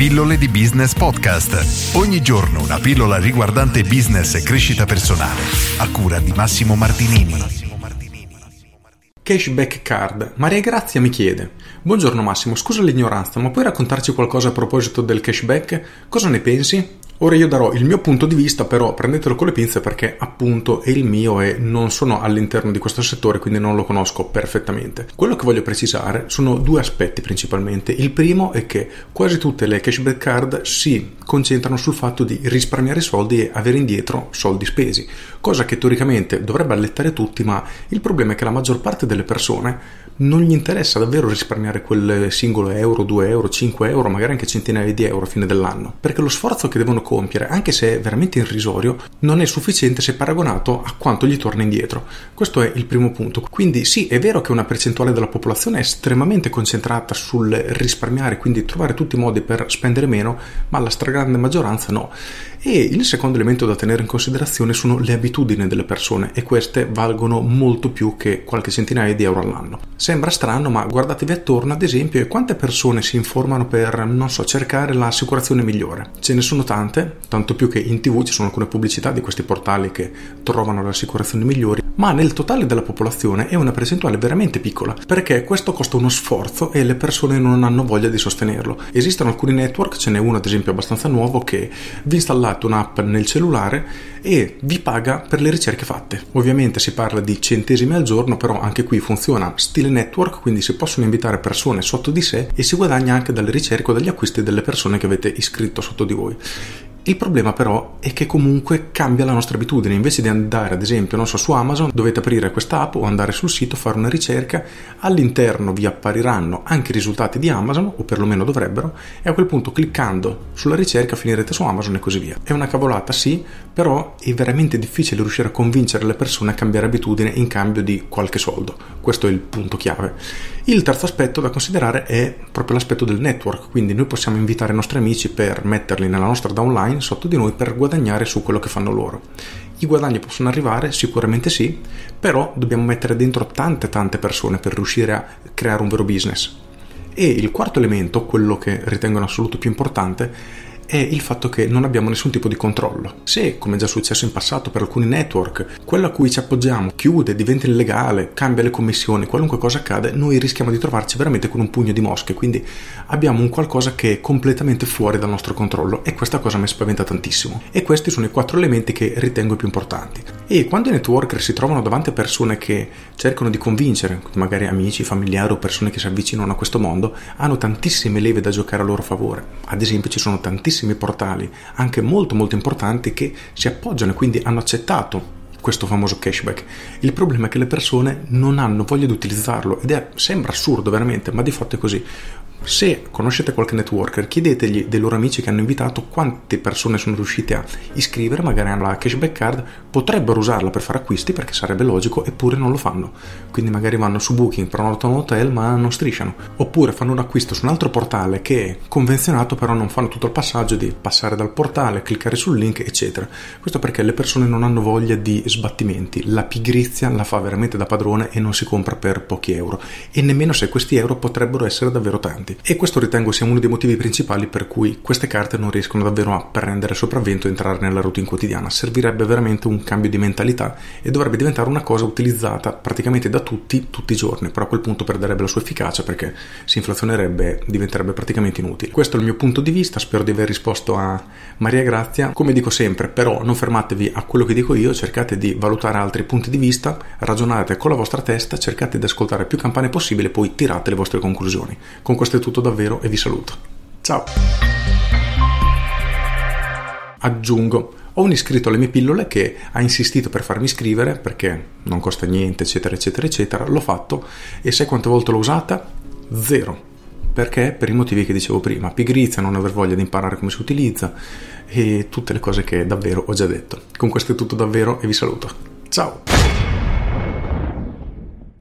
Pillole di Business Podcast. Ogni giorno una pillola riguardante business e crescita personale. A cura di Massimo Martinini. Cashback card. Maria Grazia mi chiede: Buongiorno Massimo, scusa l'ignoranza, ma puoi raccontarci qualcosa a proposito del cashback? Cosa ne pensi? Ora io darò il mio punto di vista, però prendetelo con le pinze perché appunto è il mio e non sono all'interno di questo settore, quindi non lo conosco perfettamente. Quello che voglio precisare sono due aspetti principalmente. Il primo è che quasi tutte le cashback card si concentrano sul fatto di risparmiare soldi e avere indietro soldi spesi, cosa che teoricamente dovrebbe allettare tutti, ma il problema è che la maggior parte delle persone non gli interessa davvero risparmiare quel singolo euro, 2 euro, 5 euro, magari anche centinaia di euro a fine dell'anno, perché lo sforzo che devono compiere, anche se è veramente irrisorio, non è sufficiente se paragonato a quanto gli torna indietro. Questo è il primo punto. Quindi sì, è vero che una percentuale della popolazione è estremamente concentrata sul risparmiare, quindi trovare tutti i modi per spendere meno, ma la stragrande maggioranza no. E il secondo elemento da tenere in considerazione sono le abitudini delle persone e queste valgono molto più che qualche centinaia di euro all'anno. Sembra strano, ma guardatevi attorno, ad esempio, e quante persone si informano per, non so, cercare l'assicurazione migliore. Ce ne sono tante, tanto più che in tv ci sono alcune pubblicità di questi portali che trovano le assicurazioni migliori, ma nel totale della popolazione è una percentuale veramente piccola, perché questo costa uno sforzo e le persone non hanno voglia di sostenerlo. Esistono alcuni network, ce n'è uno ad esempio abbastanza nuovo che vi installate un'app nel cellulare e vi paga per le ricerche fatte. Ovviamente si parla di centesimi al giorno, però anche qui funziona stile network, quindi si possono invitare persone sotto di sé e si guadagna anche dalle ricerche o dagli acquisti delle persone che avete iscritto sotto di voi. Il problema però è che comunque cambia la nostra abitudine, invece di andare ad esempio non so, su Amazon dovete aprire questa app o andare sul sito, fare una ricerca, all'interno vi appariranno anche i risultati di Amazon o perlomeno dovrebbero e a quel punto cliccando sulla ricerca finirete su Amazon e così via. È una cavolata sì, però è veramente difficile riuscire a convincere le persone a cambiare abitudine in cambio di qualche soldo, questo è il punto chiave. Il terzo aspetto da considerare è proprio l'aspetto del network, quindi noi possiamo invitare i nostri amici per metterli nella nostra downline online sotto di noi per guadagnare su quello che fanno loro. I guadagni possono arrivare? Sicuramente sì, però dobbiamo mettere dentro tante tante persone per riuscire a creare un vero business. E il quarto elemento, quello che ritengo in assoluto più importante, è il fatto che non abbiamo nessun tipo di controllo. Se, come già successo in passato per alcuni network, quello a cui ci appoggiamo chiude, diventa illegale, cambia le commissioni, qualunque cosa accade, noi rischiamo di trovarci veramente con un pugno di mosche, quindi abbiamo un qualcosa che è completamente fuori dal nostro controllo e questa cosa mi spaventa tantissimo. E questi sono i quattro elementi che ritengo più importanti. E quando i networker si trovano davanti a persone che cercano di convincere, magari amici, familiari o persone che si avvicinano a questo mondo, hanno tantissime leve da giocare a loro favore. Ad esempio ci sono tantissime tantissimi portali, anche molto molto importanti, che si appoggiano e quindi hanno accettato questo famoso cashback. Il problema è che le persone non hanno voglia di utilizzarlo ed è, sembra assurdo veramente, ma di fatto è così. Se conoscete qualche networker, chiedetegli dei loro amici che hanno invitato quante persone sono riuscite a iscrivere magari alla cashback card, potrebbero usarla per fare acquisti perché sarebbe logico, eppure non lo fanno. Quindi magari vanno su Booking, prenotano un hotel ma non strisciano. Oppure fanno un acquisto su un altro portale che è convenzionato però non fanno tutto il passaggio di passare dal portale, cliccare sul link, eccetera. Questo perché le persone non hanno voglia di sbattimenti. La pigrizia la fa veramente da padrone e non si compra per pochi euro. E nemmeno se questi euro potrebbero essere davvero tanti importanti e questo ritengo sia uno dei motivi principali per cui queste carte non riescono davvero a prendere sopravvento e entrare nella routine quotidiana. Servirebbe veramente un cambio di mentalità e dovrebbe diventare una cosa utilizzata praticamente da tutti tutti i giorni, però a quel punto perderebbe la sua efficacia perché si inflazionerebbe diventerebbe praticamente inutile. Questo è il mio punto di vista, spero di aver risposto a Maria Grazia. Come dico sempre, però non fermatevi a quello che dico io, cercate di valutare altri punti di vista, ragionate con la vostra testa, cercate di ascoltare più campane possibile, poi tirate le vostre conclusioni. Con queste tutto davvero e vi saluto. Ciao! Aggiungo, ho un iscritto alle mie pillole che ha insistito per farmi iscrivere perché non costa niente, eccetera, eccetera, eccetera. L'ho fatto e sai quante volte l'ho usata? Zero. Perché? Per i motivi che dicevo prima, pigrizia, non aver voglia di imparare come si utilizza e tutte le cose che davvero ho già detto. Con questo è tutto davvero e vi saluto. Ciao!